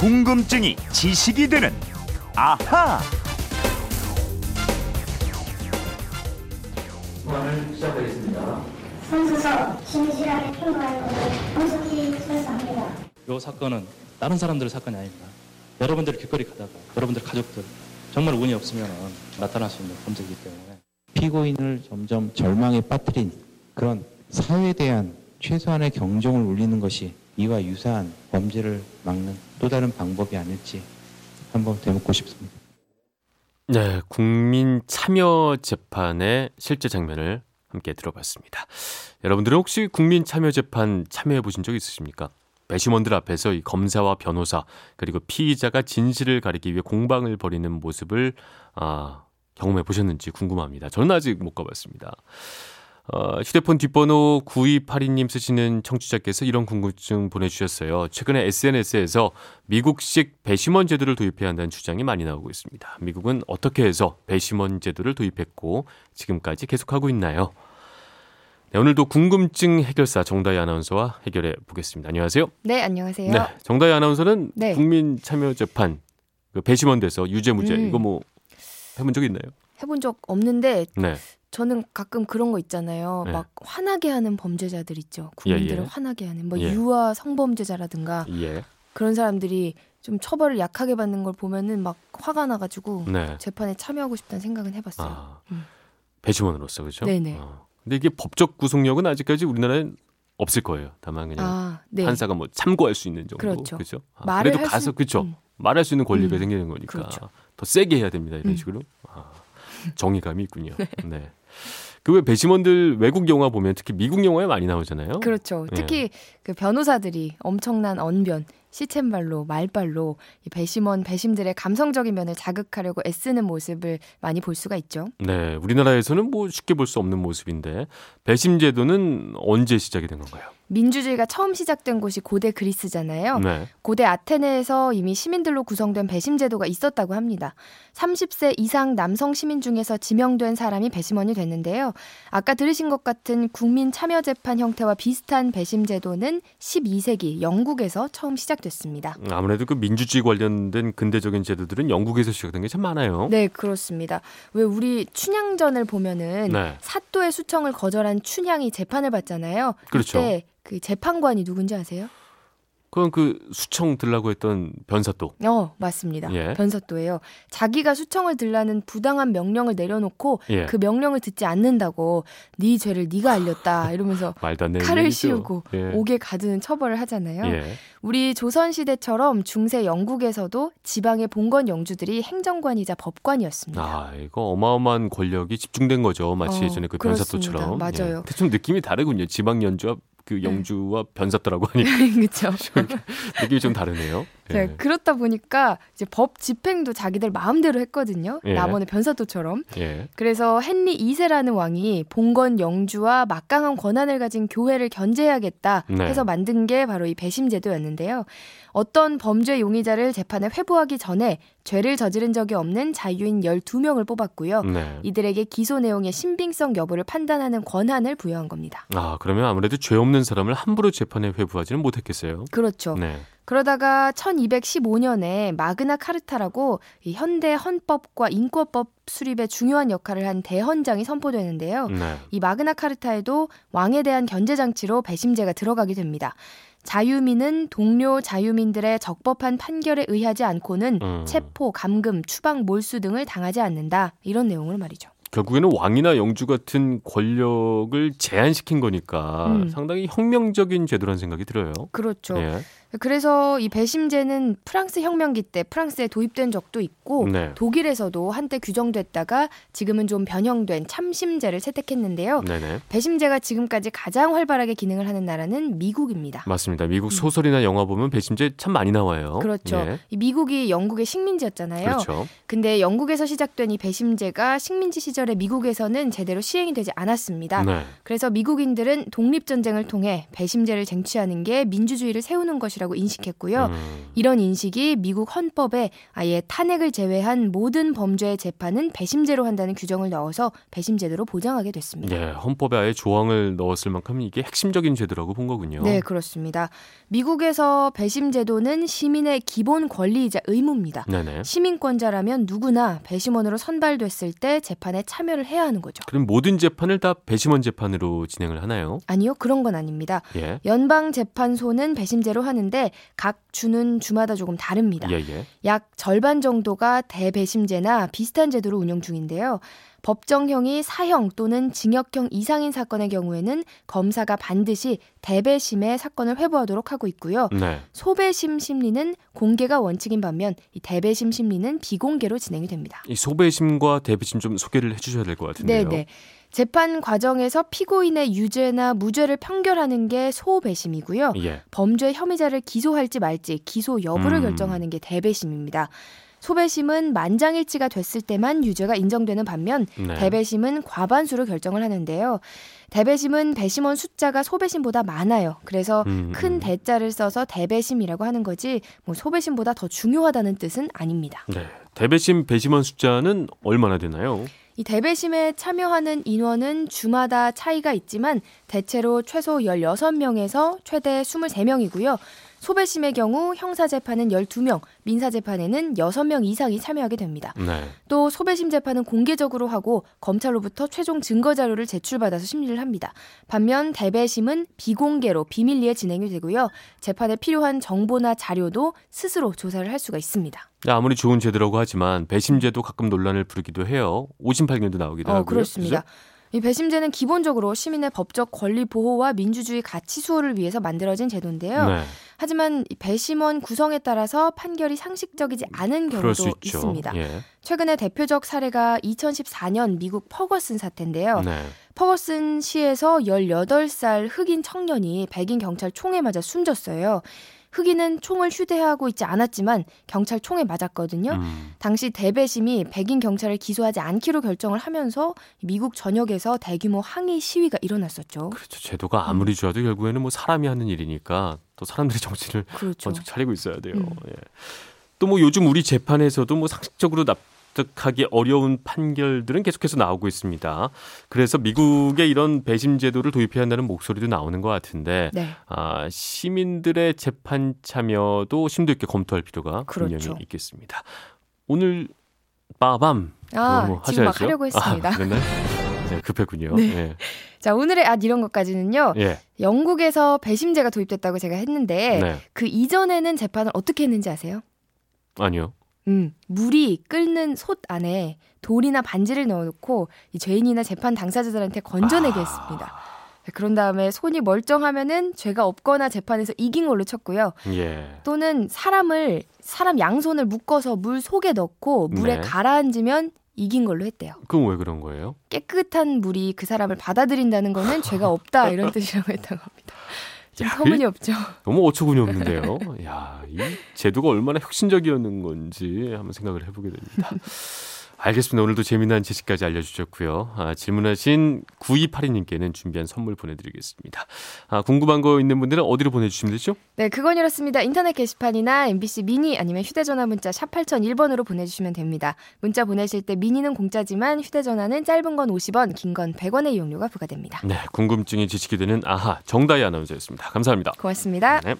궁금증이 지식이 되는 아하. 수강을 시작하겠습니다. 선수서 진실하게 통과할 것을 엄숙히 설사합니다. 이 사건은 다른 사람들의 사건이 아닙니다. 여러분들 길거리 가다가 여러분들 가족들 정말 운이 없으면 나타날 수 있는 범죄이기 때문에 피고인을 점점 절망에 빠뜨린 그런 사회에 대한 최소한의 경종을 울리는 것이 이와 유사한 범죄를 막는 또 다른 방법이 아닐지 한번 되묻고 싶습니다. 네, 국민 참여 재판의 실제 장면을 함께 들어봤습니다. 여러분들은 혹시 국민 참여 재판 참여해 보신 적 있으십니까? 배심원들 앞에서 이 검사와 변호사 그리고 피의자가 진실을 가리기 위해 공방을 벌이는 모습을 아, 경험해 보셨는지 궁금합니다. 저는 아직 못 가봤습니다. 어, 휴대폰 뒷번호 9282님 쓰시는 청취자께서 이런 궁금증 보내주셨어요. 최근에 SNS에서 미국식 배심원 제도를 도입해야 한다는 주장이 많이 나오고 있습니다. 미국은 어떻게 해서 배심원 제도를 도입했고 지금까지 계속하고 있나요? 네, 오늘도 궁금증 해결사 정다희 아나운서와 해결해 보겠습니다. 안녕하세요. 네, 안녕하세요. 네, 정다희 아나운서는 네. 국민 참여 재판 그 배심원 돼서 유죄 무죄 음. 이거 뭐 해본 적 있나요? 해본 적 없는데 네. 저는 가끔 그런 거 있잖아요. 네. 막 화나게 하는 범죄자들 있죠. 국민들을 예, 예. 화나게 하는 뭐 예. 유아 성범죄자라든가 예. 그런 사람들이 좀 처벌을 약하게 받는 걸 보면은 막 화가 나가지고 네. 재판에 참여하고 싶다는 생각은 해봤어요. 아, 음. 배심원으로서 그렇죠? 네네. 어. 근데 이게 법적 구속력은 아직까지 우리나라엔 없을 거예요. 다만 그냥 아, 네. 판사가 뭐 참고할 수 있는 정도. 그렇죠. 그죠? 아, 그래도 할 가서 수- 그렇죠. 음. 말할 수 있는 권리가 음. 생기는 거니까 그렇죠. 더 세게 해야 됩니다. 이런 음. 식으로. 아, 정의감이 있군요. 네. 그왜 배심원들 외국 영화 보면 특히 미국 영화에 많이 나오잖아요. 그렇죠. 예. 특히 그 변호사들이 엄청난 언변, 시쳇말로, 말발로 이 배심원, 배심들의 감성적인 면을 자극하려고 애쓰는 모습을 많이 볼 수가 있죠. 네, 우리나라에서는 뭐 쉽게 볼 수 없는 모습인데 배심 제도는 언제 시작이 된 건가요? 민주주의가 처음 시작된 곳이 고대 그리스잖아요. 네. 고대 아테네에서 이미 시민들로 구성된 배심 제도가 있었다고 합니다. 30세 이상 남성 시민 중에서 지명된 사람이 배심원이 됐는데요. 아까 들으신 것 같은 국민 참여 재판 형태와 비슷한 배심 제도는 12세기 영국에서 처음 시작 됐습니다. 아무래도 그 민주주의 관련된 근대적인 제도들은 영국에서 시작된 게 참 많아요. 네, 그렇습니다. 왜 우리 춘향전을 보면은 네. 사또의 수청을 거절한 춘향이 재판을 받잖아요. 그렇죠. 이때 그 재판관이 누군지 아세요? 그건 그 수청 들라고 했던 변사또. 어, 맞습니다. 예. 변사또예요. 자기가 수청을 들라는 부당한 명령을 내려놓고 예. 그 명령을 듣지 않는다고 네 죄를 네가 알렸다 이러면서 칼을 얘기죠. 씌우고 예. 옥에 가두는 처벌을 하잖아요. 예. 우리 조선 시대처럼 중세 영국에서도 지방의 봉건 영주들이 행정관이자 법관이었습니다. 아, 이거 어마어마한 권력이 집중된 거죠. 마치 어, 예전에 그. 변사또처럼. 맞아요. 예. 대충 느낌이 다르군요. 지방 연주와 그 영주와 변사또라고 하니까 그렇죠. 느낌이 좀 다르네요. 예. 네, 그렇다 보니까 이제 법 집행도 자기들 마음대로 했거든요. 예. 남원의 변사또처럼. 예. 그래서 헨리 2세라는 왕이 봉건 영주와 막강한 권한을 가진 교회를 견제해야겠다 네. 해서 만든 게 바로 이 배심제도였는데요. 어떤 범죄 용의자를 재판에 회부하기 전에 죄를 저지른 적이 없는 자유인 12명을 뽑았고요. 네. 이들에게 기소 내용의 신빙성 여부를 판단하는 권한을 부여한 겁니다. 아, 그러면 아무래도 죄 없는 사람을 함부로 재판에 회부하지는 못했겠어요. 그렇죠. 네. 그러다가 1215년에 마그나 카르타라고 이 현대 헌법과 인권법 수립에 중요한 역할을 한 대헌장이 선포되는데요. 네. 이 마그나 카르타에도 왕에 대한 견제 장치로 배심제가 들어가게 됩니다. 자유민은 동료 자유민들의 적법한 판결에 의하지 않고는 음. 체포, 감금, 추방, 몰수 등을 당하지 않는다. 이런 내용을 말이죠. 결국에는 왕이나 영주 같은 권력을 제한시킨 거니까 음. 상당히 혁명적인 제도라는 생각이 들어요. 그렇죠. 예. 그래서 이 배심제는 프랑스 혁명기 때 프랑스에 도입된 적도 있고 네. 독일에서도 한때 규정됐다가 지금은 좀 변형된 참심제를 채택했는데요. 네네. 배심제가 지금까지 가장 활발하게 기능을 하는 나라는 미국입니다. 맞습니다. 미국 소설이나 영화 보면 배심제 참 많이 나와요. 음. 그렇죠. 예. 이 미국이 영국의 식민지였잖아요. 그렇죠. 근데 영국에서 시작된 이 배심제가 식민지 시절에 미국에서는 제대로 시행이 되지 않았습니다. 네. 그래서 미국인들은 독립 전쟁을 통해 배심제를 쟁취하는 게 민주주의를 세우는 것이라고 것이라고 인식했고요. 음. 이런 인식이 미국 헌법에 아예 탄핵을 제외한 모든 범죄의 재판은 배심제로 한다는 규정을 넣어서 배심제도로 보장하게 됐습니다. 예, 헌법에 아예 조항을 넣었을 만큼 이게 핵심적인 제도라고 본 거군요. 네, 그렇습니다. 미국에서 배심 제도는 시민의 기본 권리이자 의무입니다. 네네. 시민권자라면 누구나 배심원으로 선발됐을 때 재판에 참여를 해야 하는 거죠. 그럼 모든 재판을 다 배심원 재판으로 진행을 하나요? 아니요, 그런 건 아닙니다. 예. 연방 재판소는 배심제로 하는데 각 주는 주마다 조금 다릅니다. 예, 예. 약 절반 정도가 대배심제나 비슷한 제도로 운영 중인데요. 법정형이 사형 또는 징역형 이상인 사건의 경우에는 검사가 반드시 대배심의 사건을 회부하도록 하고 있고요. 네. 소배심 심리는 공개가 원칙인 반면 이 대배심 심리는 비공개로 진행이 됩니다. 이 소배심과 대배심 좀 소개를 해주셔야 될 것 같은데요. 네, 네. 재판 과정에서 피고인의 유죄나 무죄를 판결하는 게 소배심이고요. 예. 범죄 혐의자를 기소할지 말지 기소 여부를 음. 결정하는 게 대배심입니다. 소배심은 만장일치가 됐을 때만 유죄가 인정되는 반면 네. 대배심은 과반수로 결정을 하는데요. 대배심은 배심원 숫자가 소배심보다 많아요. 그래서 음, 큰 음. 대자를 써서 대배심이라고 하는 거지 뭐 소배심보다 더 중요하다는 뜻은 아닙니다. 네. 대배심 배심원 숫자는 얼마나 되나요? 이 대배심에 참여하는 인원은 주마다 차이가 있지만 대체로 최소 16명에서 최대 23명이고요. 소배심의 경우 형사재판은 12명, 민사재판에는 6명 이상이 참여하게 됩니다. 네. 또 소배심 재판은 공개적으로 하고 검찰로부터 최종 증거 자료를 제출받아서 심리를 합니다. 반면 대배심은 비공개로 비밀리에 진행이 되고요. 재판에 필요한 정보나 자료도 스스로 조사를 할 수가 있습니다. 아무리 좋은 제도라고 하지만 배심제도 가끔 논란을 부르기도 해요. 58년도 나오기도 어, 하고요. 그렇습니다. 이 배심제는 기본적으로 시민의 법적 권리 보호와 민주주의 가치 수호를 위해서 만들어진 제도인데요. 네. 하지만 이 배심원 구성에 따라서 판결이 상식적이지 않은 경우도. 있습니다. 예. 최근에 대표적 사례가 2014년 미국 퍼거슨 사태인데요. 네. 퍼거슨 시에서 18살 흑인 청년이 백인 경찰 총에 맞아 숨졌어요. 흑인은 총을 휴대하고 있지 않았지만 경찰 총에 맞았거든요. 음. 당시 대배심이 백인 경찰을 기소하지 않기로 결정을 하면서 미국 전역에서 대규모 항의 시위가 일어났었죠. 그렇죠. 제도가 아무리 좋아도 결국에는 뭐 사람이 하는 일이니까 또 사람들의 정신을 그렇죠. 번쩍 차리고 있어야 돼요. 음. 예. 또뭐 요즘 우리 재판에서도 뭐 상식적으로 납 득하기 어려운 판결들은 계속해서 나오고 있습니다. 그래서 미국의 이런 배심 제도를 도입해야 한다는 목소리도 나오는 것 같은데 네. 아, 시민들의 재판 참여도 심도 있게 검토할 필요가 그렇죠. 분명히 있겠습니다. 오늘 빠밤 아, 뭐 지금 막 하셔야죠. 하려고 했습니다. 아? 네, 급했군요. 네. 예. 자, 오늘의 앗 이런 것까지는요. 예. 영국에서 배심제가 도입됐다고 제가 했는데 네. 그 이전에는 재판을 어떻게 했는지 아세요? 아니요. 음, 물이 끓는 솥 안에 돌이나 반지를 넣어놓고 이 죄인이나 재판 당사자들한테 건져내게 아. 했습니다. 그런 다음에 손이 멀쩡하면은 죄가 없거나 재판에서 이긴 걸로 쳤고요. 예. 또는 사람을 사람 양손을 묶어서 물 속에 넣고 물에 네. 가라앉으면 이긴 걸로 했대요. 그럼 왜 그런 거예요? 깨끗한 물이 그 사람을 받아들인다는 거는 죄가 없다 이런 뜻이라고 했던 겁니다. 좀 야, 터무니없죠. 너무 어처구니 없는데요. 야, 이 제도가 얼마나 혁신적이었는 건지 한번 생각을 해보게 됩니다. 알겠습니다. 오늘도 재미난 지식까지 알려주셨고요. 아, 질문하신 9282님께는 준비한 선물 보내드리겠습니다. 아, 궁금한 거 있는 분들은 어디로 보내주시면 되죠? 네, 그건 이렇습니다. 인터넷 게시판이나 MBC 미니 아니면 휴대전화 문자 샵 8001번으로 보내주시면 됩니다. 문자 보내실 때 미니는 공짜지만 휴대전화는 짧은 건 50원, 긴 건 100원의 이용료가 부과됩니다. 네, 궁금증이 지식이 되는 아하 정다희 아나운서였습니다. 감사합니다. 고맙습니다. 네.